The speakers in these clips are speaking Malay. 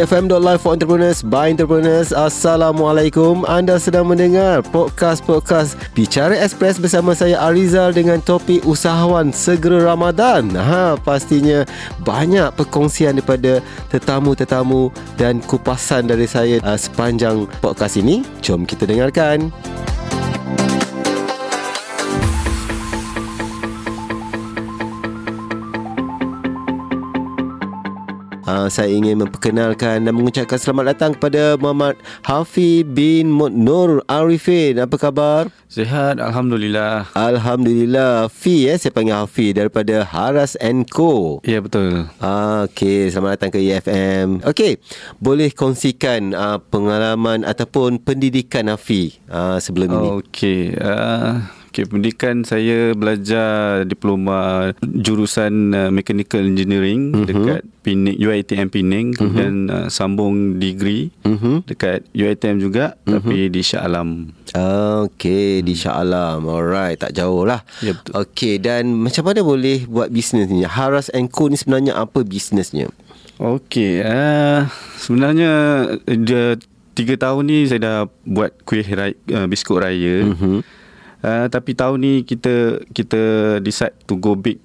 EFM.live for entrepreneurs by entrepreneurs. Assalamualaikum. Anda sedang mendengar podcast-podcast Bicara Express bersama saya Arizal dengan topik usahawan segera Ramadan. Ha, pastinya banyak perkongsian daripada tetamu-tetamu dan kupasan dari saya uh, sepanjang podcast ini. Jom kita dengarkan. Uh, saya ingin memperkenalkan dan mengucapkan selamat datang kepada Muhammad Hafi bin Nur Arifin. Apa khabar? Sihat, Alhamdulillah. Alhamdulillah. Fi ya, saya panggil Hafi daripada Haras Co. Ya, betul. Uh, Okey, selamat datang ke EFM. Okey, boleh kongsikan uh, pengalaman ataupun pendidikan Hafi uh, sebelum ini? Okey. Uh, Okay, pendidikan saya belajar diploma jurusan uh, Mechanical Engineering uh-huh. dekat Pening, UiTM Pening. Uh-huh. Kemudian uh, sambung degree uh-huh. dekat UiTM juga uh-huh. tapi di Shah Alam. Okay, hmm. di Shah Alam. Alright, tak jauh lah. Ya, betul. Okay, dan macam mana boleh buat bisnes ni? Haras Co ni sebenarnya apa bisnesnya? Okay, uh, sebenarnya dia tiga tahun ni saya dah buat kuih raya, uh, biskut raya. Uh-huh. Uh, tapi tahun ni kita kita decide to go big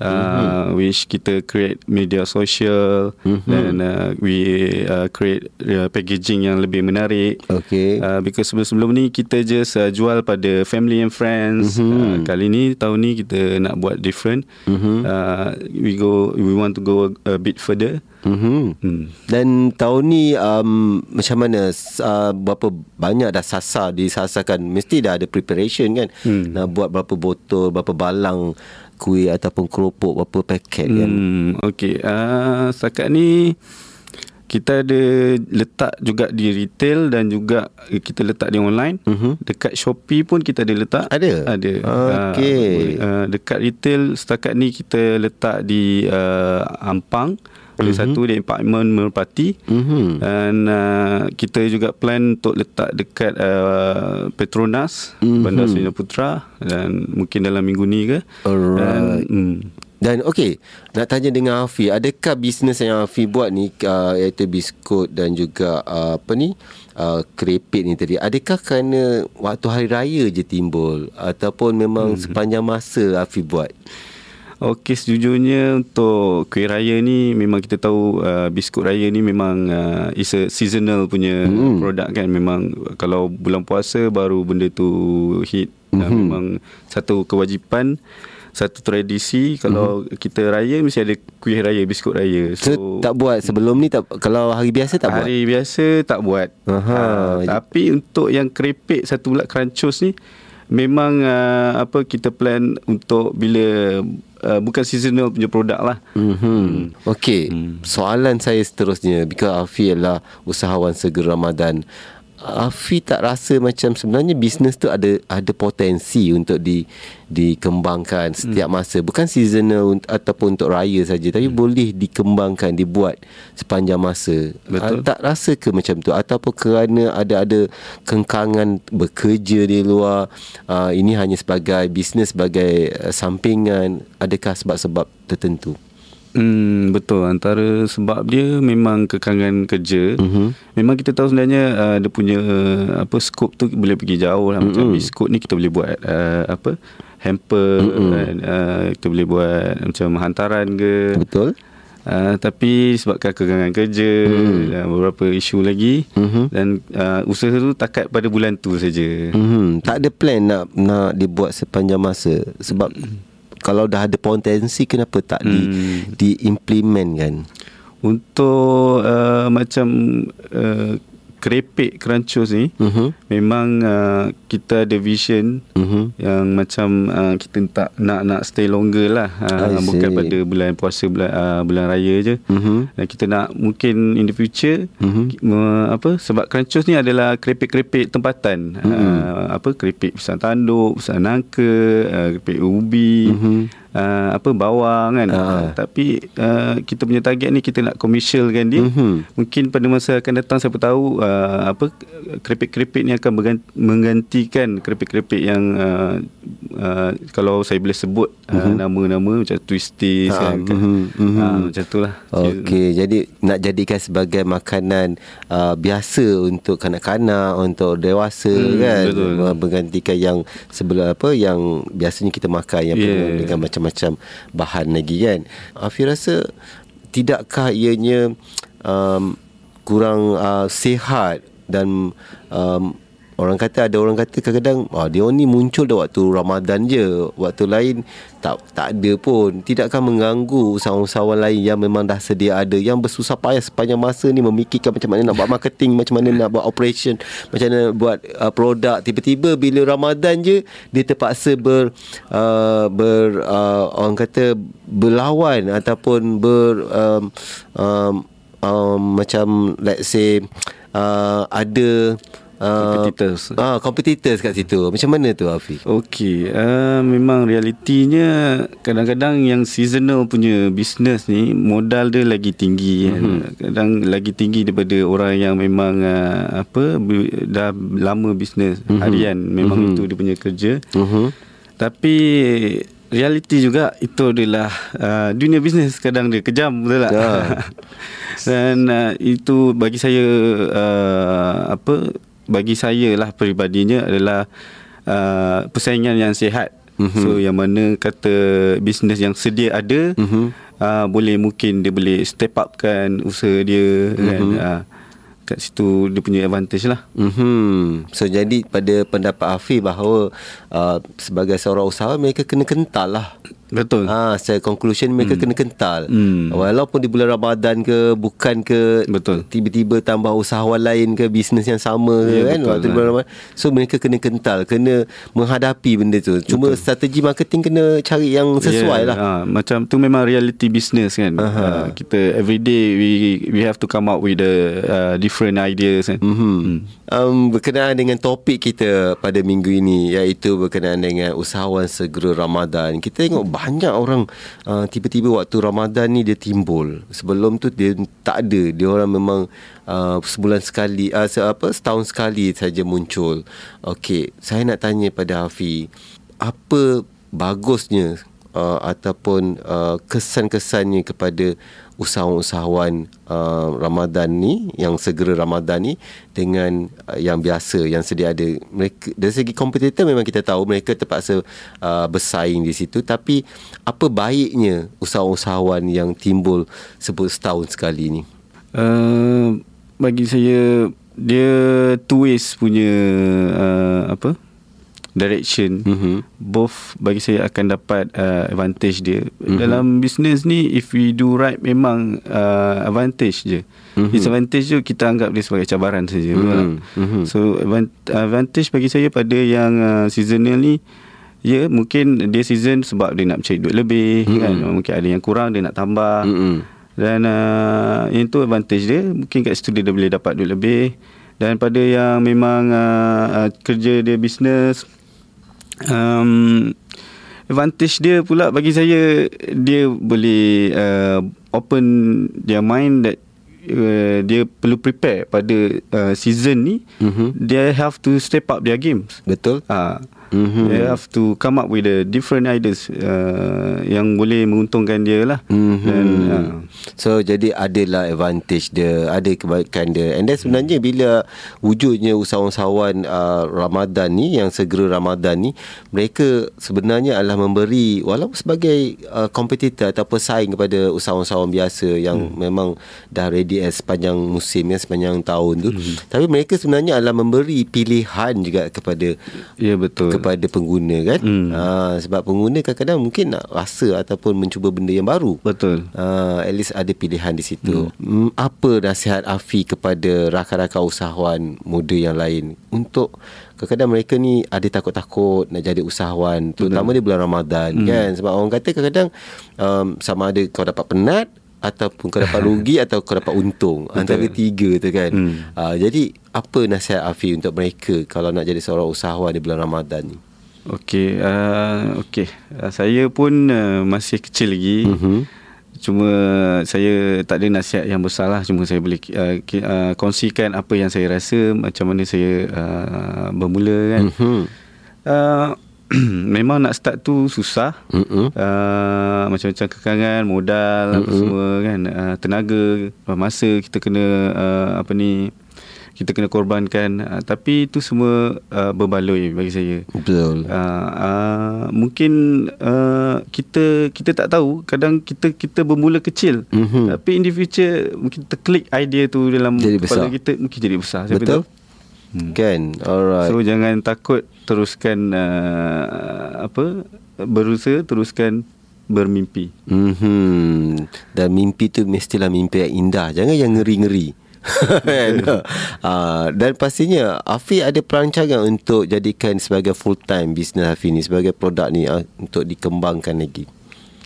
uh, mm-hmm. which kita create media social mm-hmm. dan uh, we uh, create uh, packaging yang lebih menarik okay uh, because sebelum-sebelum ni kita just uh, jual pada family and friends mm-hmm. uh, kali ni tahun ni kita nak buat different mm-hmm. uh, we go we want to go a, a bit further Mm-hmm. Hmm. Dan tahun ni um, macam mana uh, berapa banyak dah sasar disasarkan mesti dah ada preparation kan hmm. nak buat berapa botol berapa balang kuih ataupun keropok berapa paket kan? hmm. kan okey uh, setakat ni kita ada letak juga di retail dan juga kita letak di online. Uh-huh. Dekat Shopee pun kita ada letak. Ada? Ada. Okey. Uh, uh, dekat retail setakat ni kita letak di uh, Ampang. Oleh mm-hmm. satu di apartment Merpati mm-hmm. Dan uh, kita juga plan untuk letak dekat uh, Petronas mm-hmm. Bandar Sina Putra Dan mungkin dalam minggu ni ke Alright Dan, mm. dan okey Nak tanya dengan Afi Adakah bisnes yang Afi buat ni uh, Iaitu biskut dan juga uh, Apa ni uh, Kerepit ni tadi Adakah kerana Waktu hari raya je timbul Ataupun memang mm-hmm. sepanjang masa Afi buat Okey sejujurnya untuk kuih raya ni memang kita tahu uh, biskut raya ni memang uh, is a seasonal punya mm. produk kan memang kalau bulan puasa baru benda tu hit mm-hmm. uh, memang satu kewajipan satu tradisi kalau mm-hmm. kita raya mesti ada kuih raya biskut raya so, so tak buat sebelum ni tak kalau hari biasa tak hari buat hari biasa tak buat Aha. Uh, tapi untuk yang kerepek satu bulat krancus ni memang uh, apa kita plan untuk bila uh, bukan seasonal punya produk lah. Mm-hmm. Hmm. Okey, hmm. soalan saya seterusnya because Afi adalah usahawan segera Ramadan. Afi tak rasa macam sebenarnya bisnes tu ada ada potensi untuk di dikembangkan setiap hmm. masa. Bukan seasonal ataupun untuk raya saja tapi hmm. boleh dikembangkan dibuat sepanjang masa. Betul. tak rasa ke macam tu? Ataupun kerana ada ada kengkangan bekerja di luar uh, ini hanya sebagai bisnes sebagai uh, sampingan adakah sebab-sebab tertentu Hmm betul antara sebab dia memang kekangan kerja. Uh-huh. Memang kita tahu sebenarnya uh, dia punya uh, apa skop tu boleh pergi jauh lah uh-huh. macam biskut ni kita boleh buat uh, apa hamper uh-huh. uh, kita boleh buat macam hantaran ke. Betul. Uh, tapi sebabkan kekangan kerja uh-huh. dan beberapa isu lagi uh-huh. dan uh, usaha tu takat pada bulan tu saja. Uh-huh. Tak ada plan nak nak dibuat sepanjang masa sebab uh-huh kalau dah ada potensi kenapa tak hmm. di diimplementkan untuk uh, macam uh, kerepek crunchyroll ni uh-huh. memang uh, kita ada vision uh-huh. yang macam uh, kita tak nak nak stay longer lah uh, bukan pada bulan puasa bulan uh, bulan raya je uh-huh. dan kita nak mungkin in the future uh-huh. uh, apa sebab crunchyroll ni adalah kerepek-kerepek tempatan uh-huh. uh, apa kerepek pisang tanduk pisang nangka uh, kerepek ubi uh-huh uh, apa bawang kan uh. tapi uh, kita punya target ni kita nak commercialkan dia uh-huh. mungkin pada masa akan datang siapa tahu uh, apa keripik-keripik ni akan menggantikan keripik-keripik yang uh, uh, kalau saya boleh sebut uh, nama-nama macam twisties Ah, kan, mhm. Ah, macam tu lah Okey, jadi nak jadikan sebagai makanan uh, biasa untuk kanak-kanak, untuk dewasa Hmm, kan. betul. Menggantikan yang sebelum apa yang biasanya kita makan yang penuh Yeah. dengan macam-macam bahan lagi kan. Afi rasa tidakkah ianya um, kurang uh, sihat dan um, Orang kata ada orang kata kadang-kadang ah, dia ni muncul dah waktu Ramadan je. Waktu lain tak tak ada pun. Tidakkah mengganggu usahawan-usahawan lain yang memang dah sedia ada yang bersusah payah sepanjang masa ni memikirkan macam mana nak buat marketing, macam mana nak buat operation, macam mana nak buat uh, produk. Tiba-tiba bila Ramadan je dia terpaksa ber uh, ber uh, orang kata berlawan ataupun ber um, um, um, macam let's say uh, ada uh, Competitors. Ah, competitors kat situ. Macam mana tu Afiq? Okey, uh, memang realitinya kadang-kadang yang seasonal punya business ni modal dia lagi tinggi Mhm. mm-hmm. kadang lagi tinggi daripada orang yang memang uh, apa dah lama business Mhm. mm-hmm. harian memang mm-hmm. itu dia punya kerja. Uh-huh. Tapi realiti juga itu adalah uh, dunia bisnes kadang dia kejam betul tak? Ya. Dan uh, itu bagi saya uh, apa bagi saya lah peribadinya adalah uh, persaingan yang sihat. Mm-hmm. So yang mana kata bisnes yang sedia ada mm-hmm. uh, boleh mungkin dia boleh step upkan usaha dia mm-hmm. kan. Uh, kat situ dia punya advantage lah. Mm-hmm. So jadi pada pendapat Afiq bahawa uh, sebagai seorang usahawan mereka kena kental lah. Betul. Ha, secara conclusion mereka kena kental. Hmm. Walaupun di bulan Ramadan ke bukan ke Betul. tiba-tiba tambah usahawan lain ke bisnes yang sama ke Ya, kan betul waktu lah. bulan Ramadan. So mereka kena kental, kena menghadapi benda tu. Cuma strategi marketing kena cari yang sesuai lah. Ha, macam tu memang reality business kan. Uh, kita every day we we have to come up with the uh, different ideas kan. Mm-hmm. Um, berkenaan dengan topik kita pada minggu ini iaitu berkenaan dengan usahawan segera Ramadan. Kita tengok banyak orang uh, tiba-tiba waktu Ramadan ni dia timbul. Sebelum tu dia tak ada. Dia orang memang uh, sebulan sekali uh, se- apa setahun sekali saja muncul. Okey, saya nak tanya pada Hafi, apa bagusnya uh, ataupun uh, kesan-kesannya kepada usahawan-usahawan uh, Ramadan ni yang segera Ramadan ni dengan uh, yang biasa yang sedia ada. Mereka dari segi kompetitor memang kita tahu mereka terpaksa uh, bersaing di situ. Tapi apa baiknya usahawan-usahawan yang timbul sebut setahun sekali ni? Uh, bagi saya dia two ways punya uh, apa direction Mhm. both bagi saya akan dapat uh, advantage dia. Dalam business ni if we do right memang uh, advantage je. Disadvantage tu kita anggap dia sebagai cabaran saja tak? Mhm. so advan- advantage bagi saya pada yang uh, seasonal ni Ya mungkin dia season sebab dia nak cari duit lebih mm kan? Mungkin ada yang kurang dia nak tambah. Mm-mm. dan uh, yang tu advantage dia Mungkin kat situ dia dah boleh dapat duit lebih. Dan pada yang memang uh, uh, Kerja dia bisnes um, Advantage dia pula bagi saya Dia boleh uh, Open their mind that uh, Dia perlu prepare pada uh, season ni. Mhm. They have to step up their games. Betul. Ah, Mhm. They have to come up with a different ideas uh, yang boleh menguntungkan dia lah. Mhm. Dan uh, So jadi adalah advantage dia Ada kebaikan dia And then sebenarnya bila Wujudnya usahawan-usahawan uh, Ramadan ni Yang segera Ramadan ni Mereka sebenarnya adalah memberi Walaupun sebagai uh, kompetitor Atau pesaing kepada usahawan-usahawan biasa Yang hmm. memang dah ready as sepanjang musim ya, Sepanjang tahun tu hmm. Tapi mereka sebenarnya adalah memberi pilihan juga kepada ya betul. Kepada pengguna kan Hmm. ha, sebab pengguna kadang-kadang mungkin nak rasa ataupun mencuba benda yang baru betul. Uh, at least ada pilihan di situ. Hmm. Apa nasihat Afi kepada rakan-rakan usahawan muda yang lain untuk kadang-kadang mereka ni ada takut-takut nak jadi usahawan terutama di bulan Ramadan hmm. kan sebab orang kata kadang-kadang um, sama ada kau dapat penat ataupun kau dapat rugi atau kau dapat untung antara tiga tu kan. Hmm. Uh, jadi apa nasihat Afi untuk mereka kalau nak jadi seorang usahawan di bulan Ramadan ni? Okey, uh, okey. Uh, saya pun uh, masih kecil lagi. Mhm. Cuma saya tak ada nasihat yang besar lah Cuma saya boleh uh, uh, kongsikan apa yang saya rasa Macam mana saya uh, bermula kan Mhm. uh, memang nak start tu susah. Uh, macam-macam kekangan, modal Mm-mm. apa semua kan, uh, tenaga, masa kita kena uh, apa ni kita kena korbankan. Uh, tapi itu semua uh, berbaloi bagi saya. Betul. Uh, uh, mungkin uh, kita kita tak tahu. Kadang kita kita bermula kecil. Mm-hmm. tapi in the future mungkin terklik idea tu dalam jadi kepala besar. kita mungkin jadi besar. Betul Hmm. Kan Alright So jangan takut Teruskan uh, Apa Berusaha Teruskan Bermimpi mm-hmm. Dan mimpi tu Mestilah mimpi yang indah Jangan yang ngeri-ngeri uh, dan pastinya Afi ada perancangan untuk jadikan sebagai full time business Afi ni sebagai produk ni uh, untuk dikembangkan lagi.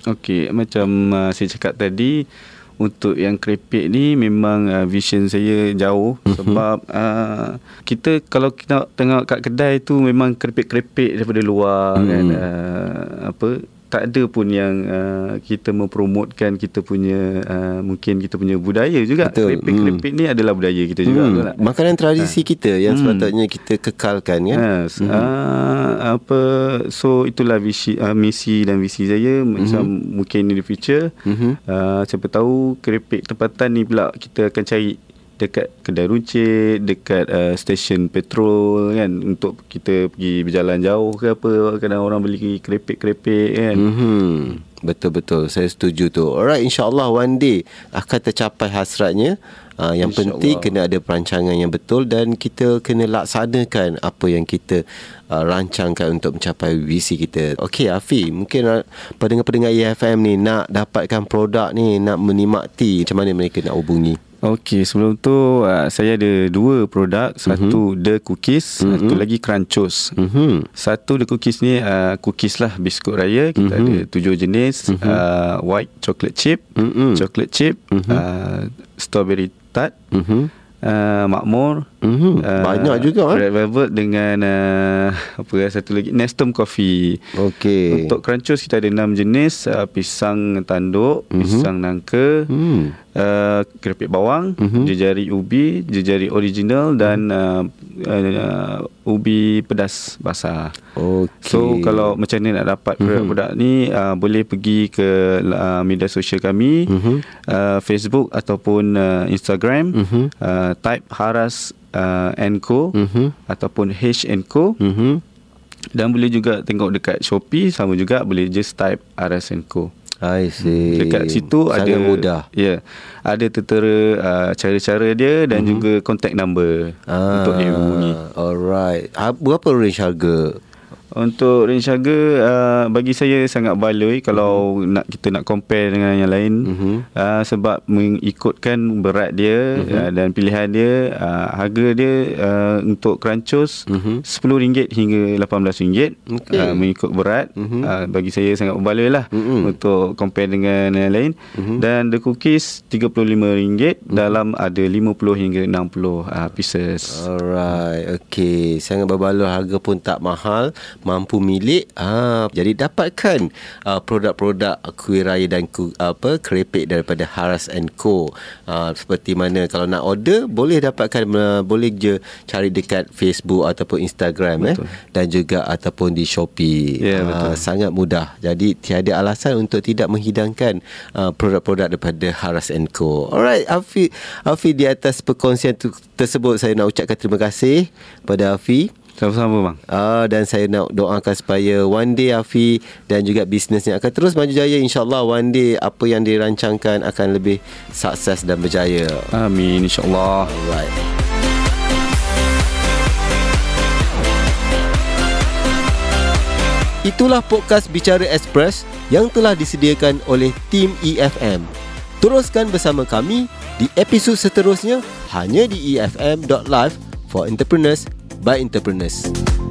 Okey, macam uh, saya cakap tadi untuk yang keripik ni memang uh, vision saya jauh mm-hmm. sebab uh, kita kalau kita tengok kat kedai tu memang keripik-keripik daripada luar mm. kan uh, apa tak ada pun yang uh, kita mempromotkan kita punya uh, mungkin kita punya budaya juga. Krepek-krepek hmm. ni adalah budaya kita juga. Hmm. Makanan tradisi ha. kita yang hmm. sepatutnya kita kekalkan kan. Yes. Hmm. Uh, apa so itulah visi uh, misi dan visi saya macam hmm. mungkin in the future hmm. uh, siapa tahu krepek tempatan ni pula kita akan cari dekat kedai runcit, dekat uh, stesen petrol kan untuk kita pergi berjalan jauh ke apa kadang orang beli kerepek-kerepek kan. Mhm. Betul-betul saya setuju tu. Alright insyaallah one day akan tercapai hasratnya. Uh, yang penting kena ada perancangan yang betul dan kita kena laksanakan apa yang kita uh, rancangkan untuk mencapai visi kita. Okey Afi, mungkin uh, pendengar-pendengar EFM ni nak dapatkan produk ni, nak menikmati macam mana mereka nak hubungi? Okey, sebelum tu uh, saya ada dua produk. Satu mm-hmm. The Cookies, mm-hmm. satu lagi Crunchos. Mm-hmm. Satu The Cookies ni uh, cookies lah biskut raya. Kita mm-hmm. ada tujuh jenis. Mm-hmm. Uh, white chocolate chip, mm-hmm. chocolate chip, mm-hmm. uh, strawberry tart, mm-hmm. uh, makmur. Mm-hmm. Uh, Banyak juga eh? Red Velvet dengan uh, apa ya, satu lagi Nestum Coffee. Okey. Untuk Crunchos kita ada enam jenis. Uh, pisang tanduk, mm-hmm. pisang nangka. Mm uh, keripik bawang, uh-huh. jejari ubi, jejari original dan uh, uh, ubi pedas basah. Okay. So kalau macam ni nak dapat uh-huh. produk ni uh, boleh pergi ke uh, media sosial kami, uh-huh. uh, Facebook ataupun uh, Instagram, uh-huh. uh, type Haras uh, Co uh-huh. ataupun H Co. Uh-huh. Dan boleh juga tengok dekat Shopee sama juga boleh just type Haras Co. I see. Dekat situ Sangat ada mudah. Ya. Yeah, ada tertera uh, cara-cara dia dan mm-hmm. juga contact number ah, untuk dihubungi. Alright. Berapa range harga untuk range harga uh, bagi saya sangat baloi kalau uh-huh. nak kita nak compare dengan yang lain uh-huh. uh, sebab mengikutkan berat dia uh-huh. uh, dan pilihan dia uh, harga dia uh, untuk crunchos uh-huh. RM10 hingga RM18 okay. uh, mengikut berat uh-huh. uh, bagi saya sangat baloi lah uh-huh. untuk compare dengan yang lain uh-huh. dan the cookies RM35 uh-huh. dalam ada 50 hingga 60 uh, pieces alright okay sangat berbaloi harga pun tak mahal mampu milik ah jadi dapatkan uh, produk-produk kuih raya dan ku, apa kerepek daripada Haras and Co. Uh, seperti mana kalau nak order boleh dapatkan uh, boleh je cari dekat Facebook ataupun Instagram eh dan juga ataupun di Shopee. Yeah, ya, uh, sangat mudah. Jadi tiada alasan untuk tidak menghidangkan uh, produk-produk daripada Haras and Co. Alright Afi Afi di atas perkongsian tu, tersebut saya nak ucapkan terima kasih pada Afi sama-sama bang. Ah dan saya nak doakan supaya one day Afi dan juga bisnesnya akan terus maju jaya insya-Allah one day apa yang dirancangkan akan lebih sukses dan berjaya. Amin insya-Allah. Alright. Itulah podcast Bicara Express yang telah disediakan oleh tim EFM. Teruskan bersama kami di episod seterusnya hanya di efm.live for entrepreneurs by entrepreneurs.